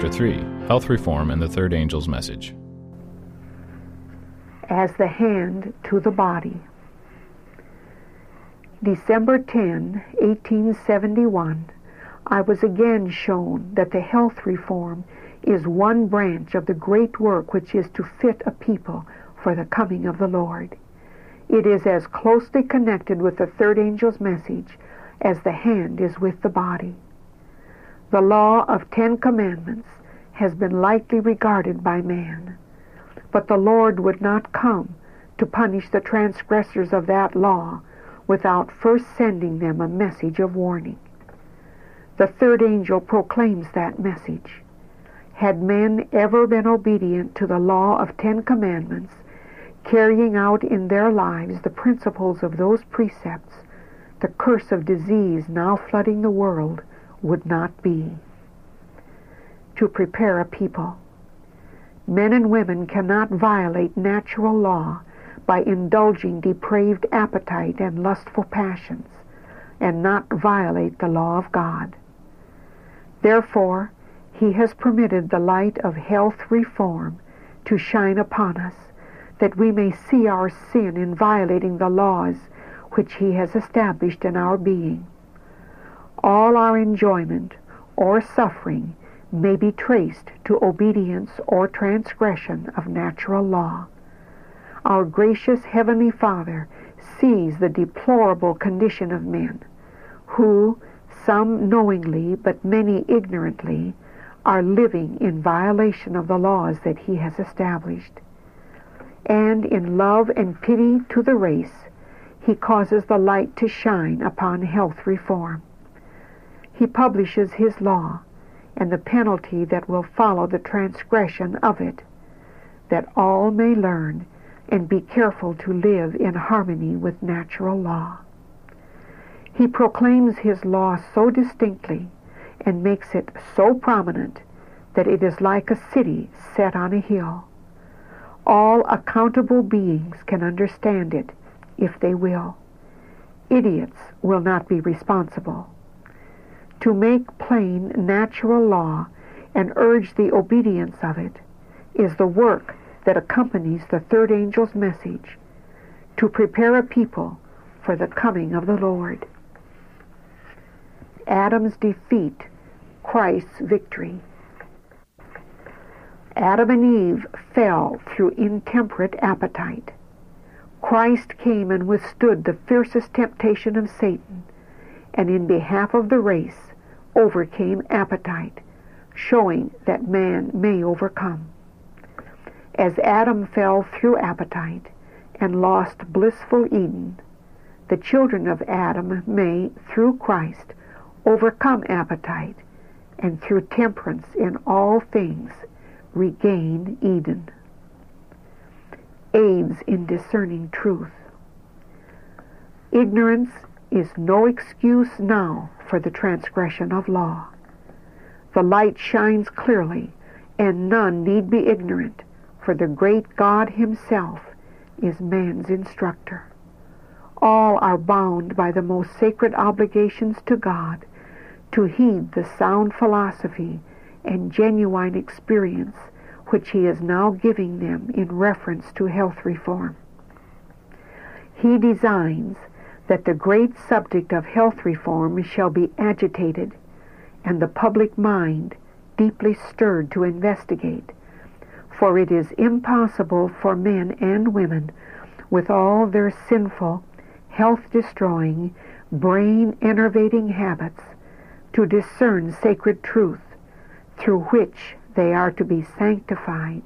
Chapter 3 Health Reform and the Third Angel's Message. As the hand to the body. December 10, 1871, I was again shown that the health reform is one branch of the great work which is to fit a people for the coming of the Lord. It is as closely connected with the third angel's message as the hand is with the body. The law of Ten Commandments has been lightly regarded by man, but the Lord would not come to punish the transgressors of that law without first sending them a message of warning. The third angel proclaims that message. Had men ever been obedient to the law of Ten Commandments, carrying out in their lives the principles of those precepts, the curse of disease now flooding the world would not be. To prepare a people. Men and women cannot violate natural law by indulging depraved appetite and lustful passions, and not violate the law of God. Therefore, he has permitted the light of health reform to shine upon us, that we may see our sin in violating the laws which he has established in our being. All our enjoyment or suffering may be traced to obedience or transgression of natural law. Our gracious Heavenly Father sees the deplorable condition of men, who, some knowingly but many ignorantly, are living in violation of the laws that He has established. And in love and pity to the race, He causes the light to shine upon health reform. He publishes His law and the penalty that will follow the transgression of it, that all may learn and be careful to live in harmony with natural law. He proclaims his law so distinctly and makes it so prominent that it is like a city set on a hill. All accountable beings can understand it if they will. Idiots will not be responsible. To make plain natural law and urge the obedience of it is the work that accompanies the third angel's message to prepare a people for the coming of the Lord. Adam's defeat, Christ's victory. Adam and Eve fell through intemperate appetite. Christ came and withstood the fiercest temptation of Satan, and in behalf of the race overcame appetite, showing that man may overcome as Adam fell through appetite and lost blissful Eden, the children of Adam may, through Christ, overcome appetite and through temperance in all things regain Eden. Aids in discerning truth. Ignorance is no excuse now for the transgression of law. The light shines clearly, and none need be ignorant for the great God himself is man's instructor. All are bound by the most sacred obligations to God to heed the sound philosophy and genuine experience which he is now giving them in reference to health reform. He designs that the great subject of health reform shall be agitated and the public mind deeply stirred to investigate. For it is impossible for men and women, with all their sinful, health-destroying, brain-enervating habits, to discern sacred truth through which they are to be sanctified,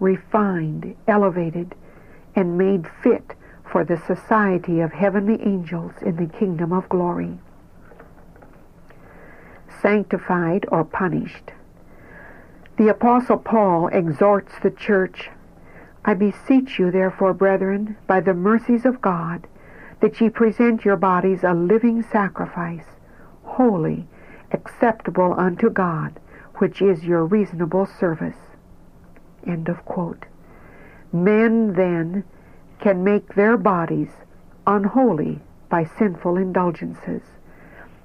refined, elevated, and made fit for the society of heavenly angels in the kingdom of glory. Sanctified or punished. The Apostle Paul exhorts the church, I beseech you, therefore, brethren, by the mercies of God, that ye present your bodies a living sacrifice, holy, acceptable unto God, which is your reasonable service. End of quote. Men, then, can make their bodies unholy by sinful indulgences.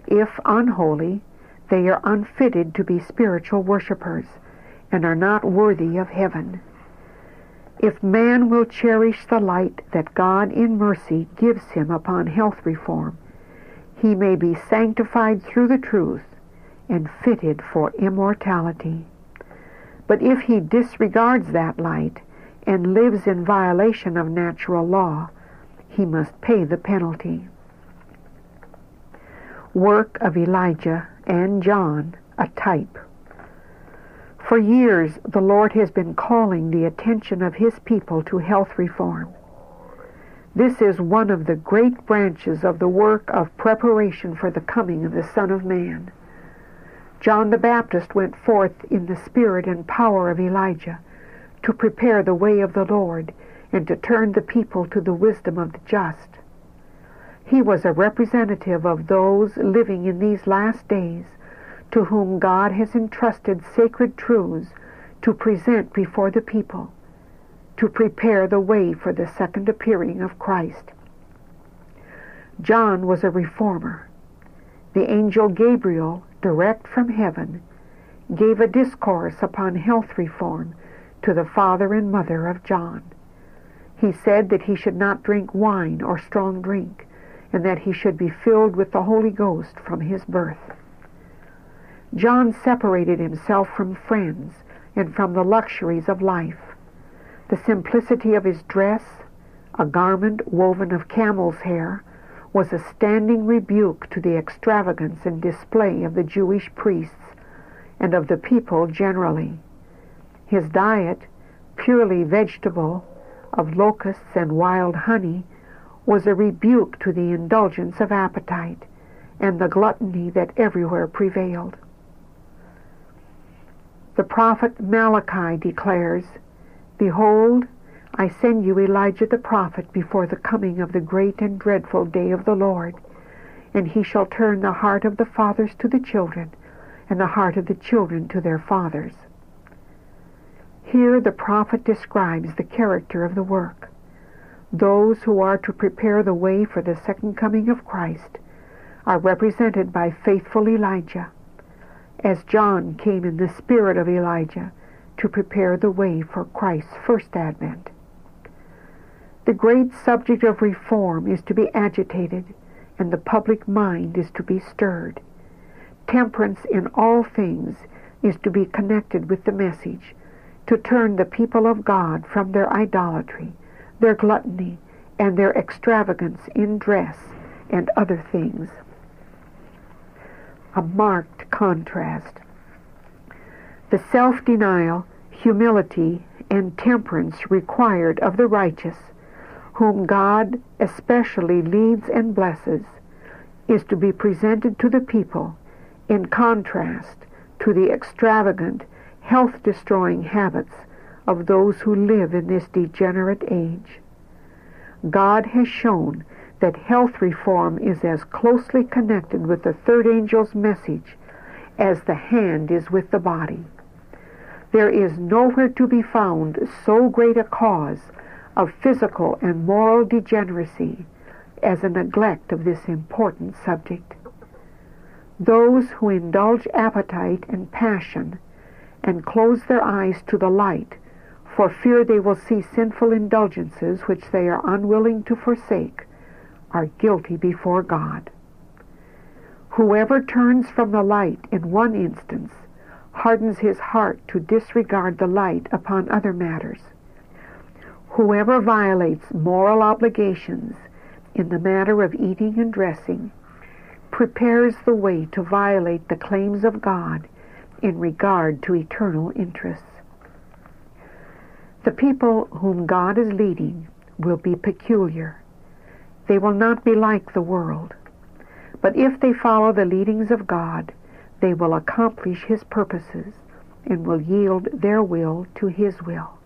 If unholy, they are unfitted to be spiritual worshippers and are not worthy of heaven. If man will cherish the light that God in mercy gives him upon health reform, he may be sanctified through the truth and fitted for immortality. But if he disregards that light and lives in violation of natural law, he must pay the penalty. Work of Elijah and John, a type. For years, the Lord has been calling the attention of His people to health reform. This is one of the great branches of the work of preparation for the coming of the Son of Man. John the Baptist went forth in the spirit and power of Elijah to prepare the way of the Lord and to turn the people to the wisdom of the just. He was a representative of those living in these last days to whom God has entrusted sacred truths to present before the people, to prepare the way for the second appearing of Christ. John was a reformer. The angel Gabriel, direct from heaven, gave a discourse upon health reform to the father and mother of John. He said that he should not drink wine or strong drink, and that he should be filled with the Holy Ghost from his birth. John separated himself from friends and from the luxuries of life. The simplicity of his dress, a garment woven of camel's hair, was a standing rebuke to the extravagance and display of the Jewish priests and of the people generally. His diet, purely vegetable, of locusts and wild honey, was a rebuke to the indulgence of appetite and the gluttony that everywhere prevailed. The prophet Malachi declares, Behold, I send you Elijah the prophet before the coming of the great and dreadful day of the Lord, and he shall turn the heart of the fathers to the children, and the heart of the children to their fathers. Here the prophet describes the character of the work. Those who are to prepare the way for the second coming of Christ are represented by faithful Elijah, as John came in the spirit of Elijah to prepare the way for Christ's first advent. The great subject of reform is to be agitated, and the public mind is to be stirred. Temperance in all things is to be connected with the message, to turn the people of God from their idolatry, their gluttony, and their extravagance in dress and other things a marked contrast. The self-denial, humility, and temperance required of the righteous, whom God especially leads and blesses, is to be presented to the people in contrast to the extravagant, health-destroying habits of those who live in this degenerate age. God has shown that health reform is as closely connected with the third angel's message as the hand is with the body. There is nowhere to be found so great a cause of physical and moral degeneracy as a neglect of this important subject. Those who indulge appetite and passion and close their eyes to the light for fear they will see sinful indulgences which they are unwilling to forsake are guilty before God. Whoever turns from the light in one instance hardens his heart to disregard the light upon other matters. Whoever violates moral obligations in the matter of eating and dressing prepares the way to violate the claims of God in regard to eternal interests. The people whom God is leading will be peculiar they will not be like the world. But if they follow the leadings of God, they will accomplish His purposes and will yield their will to His will.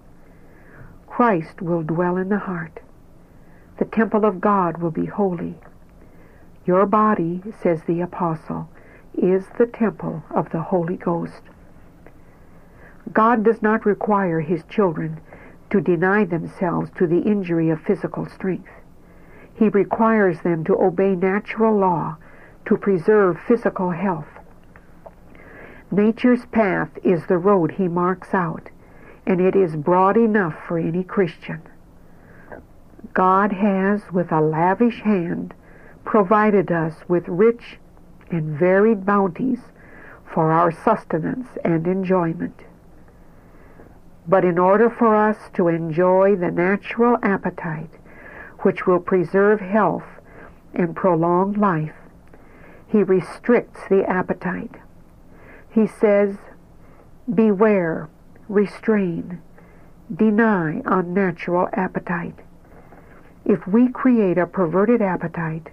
Christ will dwell in the heart. The temple of God will be holy. Your body, says the apostle, is the temple of the Holy Ghost. God does not require his children to deny themselves to the injury of physical strength. He requires them to obey natural law to preserve physical health. Nature's path is the road he marks out, and it is broad enough for any Christian. God has, with a lavish hand, provided us with rich and varied bounties for our sustenance and enjoyment. But in order for us to enjoy the natural appetite which will preserve health and prolong life, he restricts the appetite. He says, Beware, restrain, deny unnatural appetite. If we create a perverted appetite,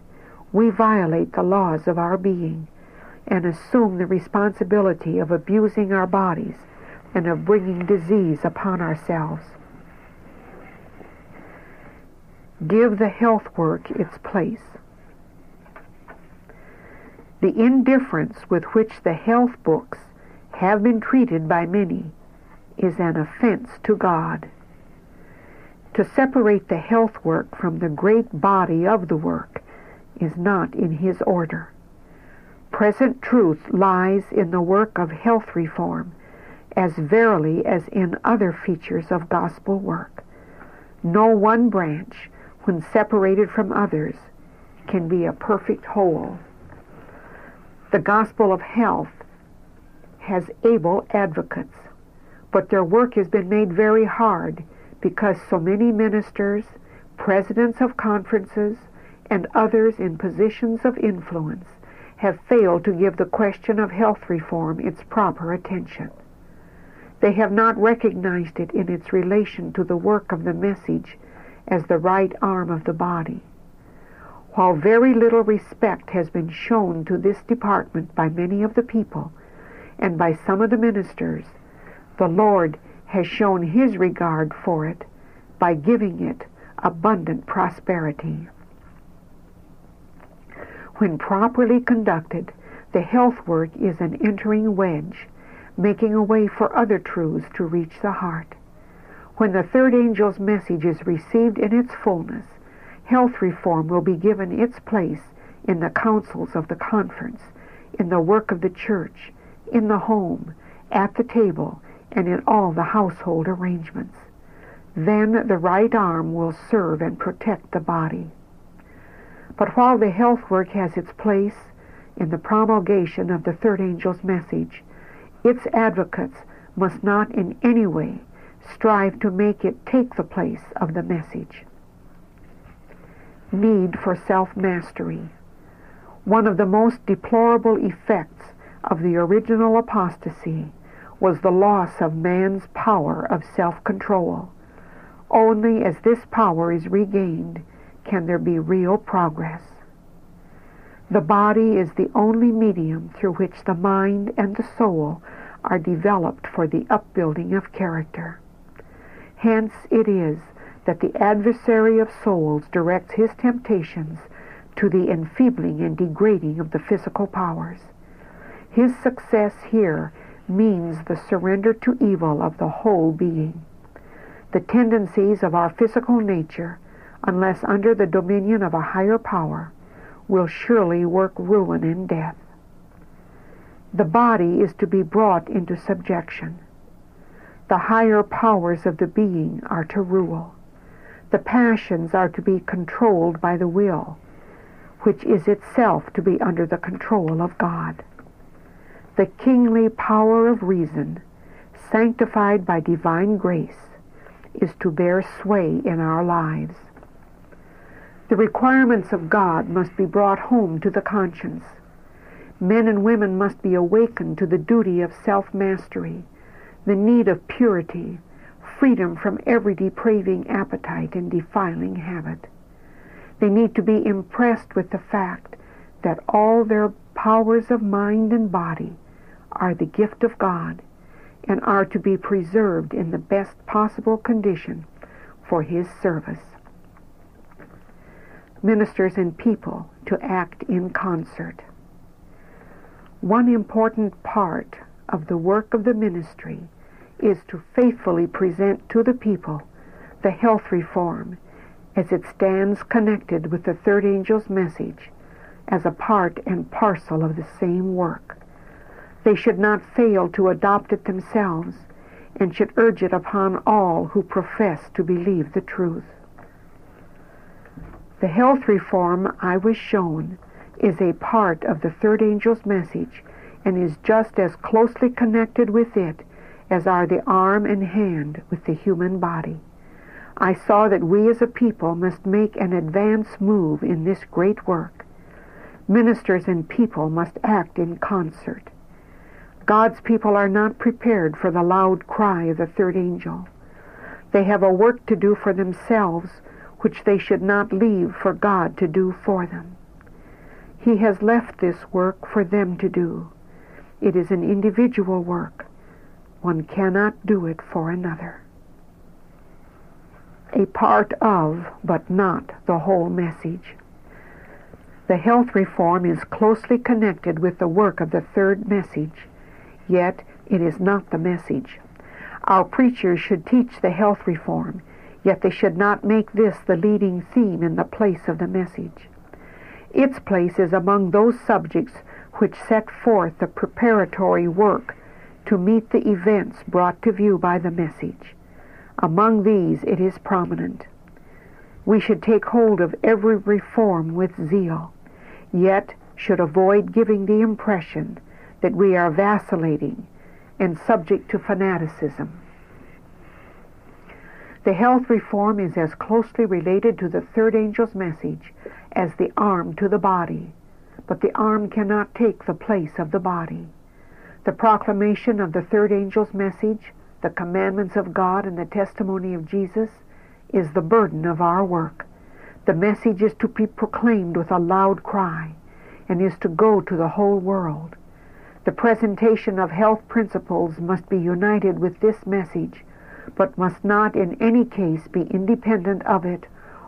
we violate the laws of our being and assume the responsibility of abusing our bodies and of bringing disease upon ourselves. Give the health work its place. The indifference with which the health books have been treated by many is an offense to God. To separate the health work from the great body of the work is not in His order. Present truth lies in the work of health reform as verily as in other features of gospel work. No one branch, when separated from others, can be a perfect whole. The gospel of health has able advocates, but their work has been made very hard because so many ministers, presidents of conferences, and others in positions of influence have failed to give the question of health reform its proper attention. They have not recognized it in its relation to the work of the message as the right arm of the body. While very little respect has been shown to this department by many of the people and by some of the ministers, the Lord has shown his regard for it by giving it abundant prosperity. When properly conducted, the health work is an entering wedge making a way for other truths to reach the heart. When the third angel's message is received in its fullness, health reform will be given its place in the councils of the conference, in the work of the church, in the home, at the table, and in all the household arrangements. Then the right arm will serve and protect the body. But while the health work has its place in the promulgation of the third angel's message, its advocates must not in any way strive to make it take the place of the message. Need for self-mastery. One of the most deplorable effects of the original apostasy was the loss of man's power of self-control. Only as this power is regained can there be real progress. The body is the only medium through which the mind and the soul are developed for the upbuilding of character. Hence it is that the adversary of souls directs his temptations to the enfeebling and degrading of the physical powers. His success here means the surrender to evil of the whole being. The tendencies of our physical nature, unless under the dominion of a higher power, will surely work ruin and death. The body is to be brought into subjection. The higher powers of the being are to rule. The passions are to be controlled by the will, which is itself to be under the control of God. The kingly power of reason, sanctified by divine grace, is to bear sway in our lives. The requirements of God must be brought home to the conscience. Men and women must be awakened to the duty of self-mastery, the need of purity, freedom from every depraving appetite and defiling habit. They need to be impressed with the fact that all their powers of mind and body are the gift of God and are to be preserved in the best possible condition for His service ministers and people to act in concert. One important part of the work of the ministry is to faithfully present to the people the health reform as it stands connected with the third angel's message as a part and parcel of the same work. They should not fail to adopt it themselves and should urge it upon all who profess to believe the truth. The health reform I was shown is a part of the third angel's message and is just as closely connected with it as are the arm and hand with the human body. I saw that we as a people must make an advance move in this great work. Ministers and people must act in concert. God's people are not prepared for the loud cry of the third angel. They have a work to do for themselves which they should not leave for God to do for them. He has left this work for them to do. It is an individual work. One cannot do it for another. A part of, but not the whole message. The health reform is closely connected with the work of the third message, yet it is not the message. Our preachers should teach the health reform, yet they should not make this the leading theme in the place of the message. Its place is among those subjects which set forth the preparatory work to meet the events brought to view by the message. Among these it is prominent. We should take hold of every reform with zeal, yet should avoid giving the impression that we are vacillating and subject to fanaticism. The health reform is as closely related to the third angel's message as the arm to the body, but the arm cannot take the place of the body. The proclamation of the third angel's message, the commandments of God, and the testimony of Jesus is the burden of our work. The message is to be proclaimed with a loud cry and is to go to the whole world. The presentation of health principles must be united with this message but must not in any case be independent of it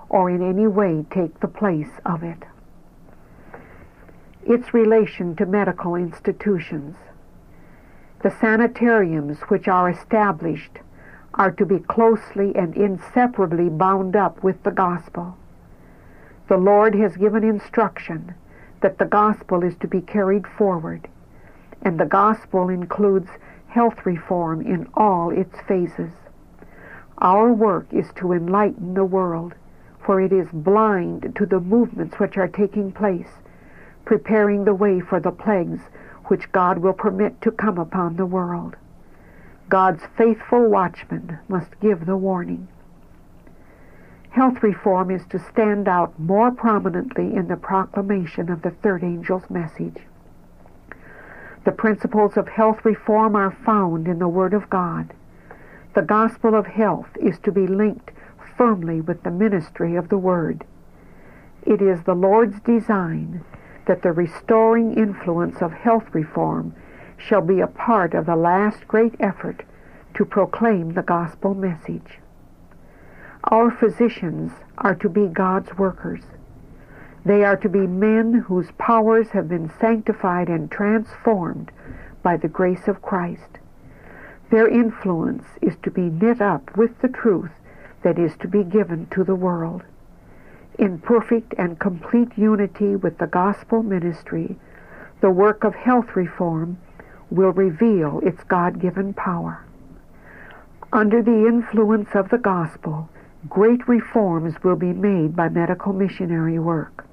or in any way take the place of it. Its relation to medical institutions. The sanitariums which are established are to be closely and inseparably bound up with the gospel. The Lord has given instruction that the gospel is to be carried forward, and the gospel includes health reform in all its phases. Our work is to enlighten the world, for it is blind to the movements which are taking place, preparing the way for the plagues which God will permit to come upon the world. God's faithful watchman must give the warning. Health reform is to stand out more prominently in the proclamation of the third angel's message. The principles of health reform are found in the Word of God. The gospel of health is to be linked firmly with the ministry of the Word. It is the Lord's design that the restoring influence of health reform shall be a part of the last great effort to proclaim the gospel message. Our physicians are to be God's workers. They are to be men whose powers have been sanctified and transformed by the grace of Christ. Their influence is to be knit up with the truth that is to be given to the world. In perfect and complete unity with the gospel ministry, the work of health reform will reveal its God-given power. Under the influence of the gospel, great reforms will be made by medical missionary work.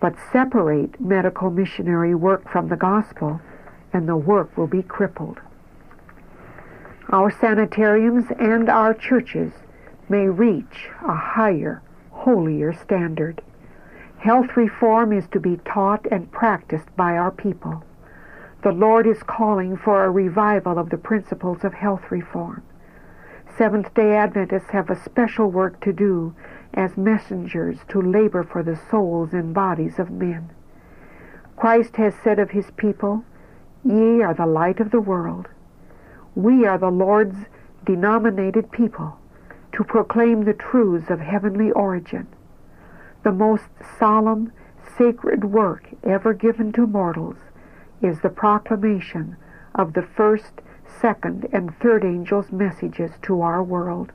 But separate medical missionary work from the gospel, and the work will be crippled our sanitariums and our churches may reach a higher, holier standard. Health reform is to be taught and practiced by our people. The Lord is calling for a revival of the principles of health reform. Seventh day Adventists have a special work to do as messengers to labor for the souls and bodies of men. Christ has said of his people, Ye are the light of the world. We are the Lord's denominated people to proclaim the truths of heavenly origin. The most solemn, sacred work ever given to mortals is the proclamation of the first, second, and third angels' messages to our world.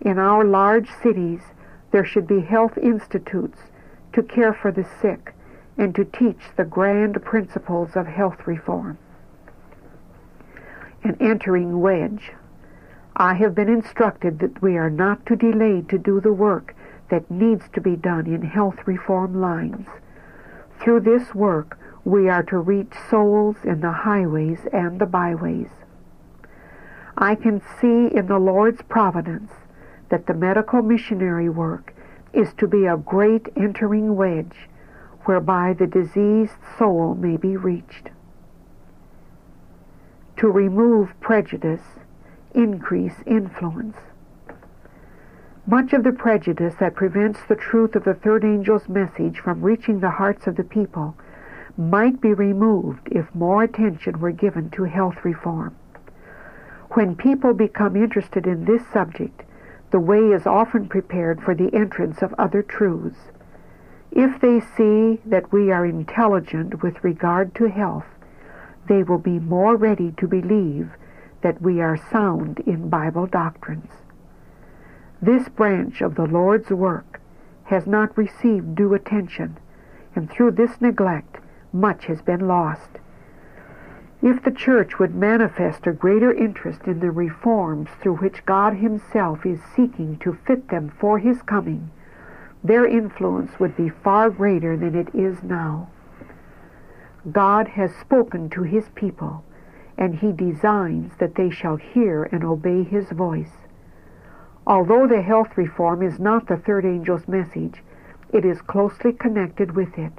In our large cities, there should be health institutes to care for the sick and to teach the grand principles of health reform. An entering wedge. I have been instructed that we are not to delay to do the work that needs to be done in health reform lines. Through this work, we are to reach souls in the highways and the byways. I can see in the Lord's providence that the medical missionary work is to be a great entering wedge whereby the diseased soul may be reached. To remove prejudice, increase influence. Much of the prejudice that prevents the truth of the third angel's message from reaching the hearts of the people might be removed if more attention were given to health reform. When people become interested in this subject, the way is often prepared for the entrance of other truths. If they see that we are intelligent with regard to health, they will be more ready to believe that we are sound in Bible doctrines. This branch of the Lord's work has not received due attention, and through this neglect much has been lost. If the church would manifest a greater interest in the reforms through which God Himself is seeking to fit them for His coming, their influence would be far greater than it is now. God has spoken to His people, and He designs that they shall hear and obey His voice. Although the health reform is not the third angel's message, it is closely connected with it.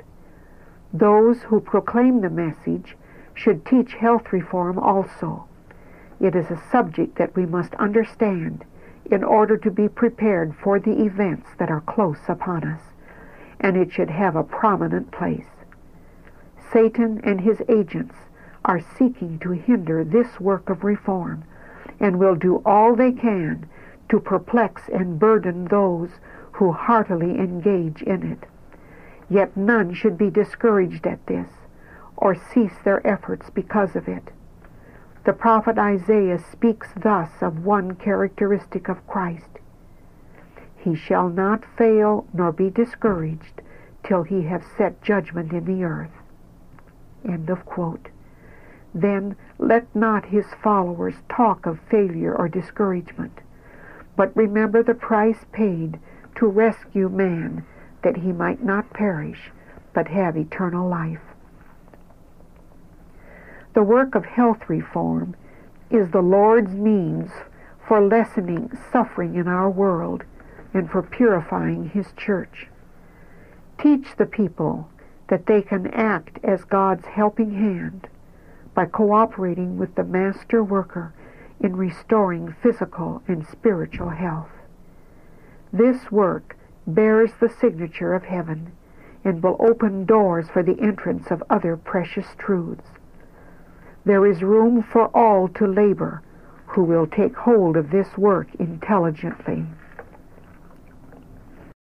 Those who proclaim the message should teach health reform also. It is a subject that we must understand in order to be prepared for the events that are close upon us, and it should have a prominent place. Satan and his agents are seeking to hinder this work of reform and will do all they can to perplex and burden those who heartily engage in it. Yet none should be discouraged at this, or cease their efforts because of it. The prophet Isaiah speaks thus of one characteristic of Christ. He shall not fail nor be discouraged till he have set judgment in the earth. End of quote. Then let not his followers talk of failure or discouragement but remember the price paid to rescue man that he might not perish, but have eternal life. The work of health reform is the Lord's means for lessening suffering in our world and for purifying His church. Teach the people that they can act as God's helping hand by cooperating with the Master Worker in restoring physical and spiritual health. This work bears the signature of heaven and will open doors for the entrance of other precious truths. There is room for all to labor who will take hold of this work intelligently.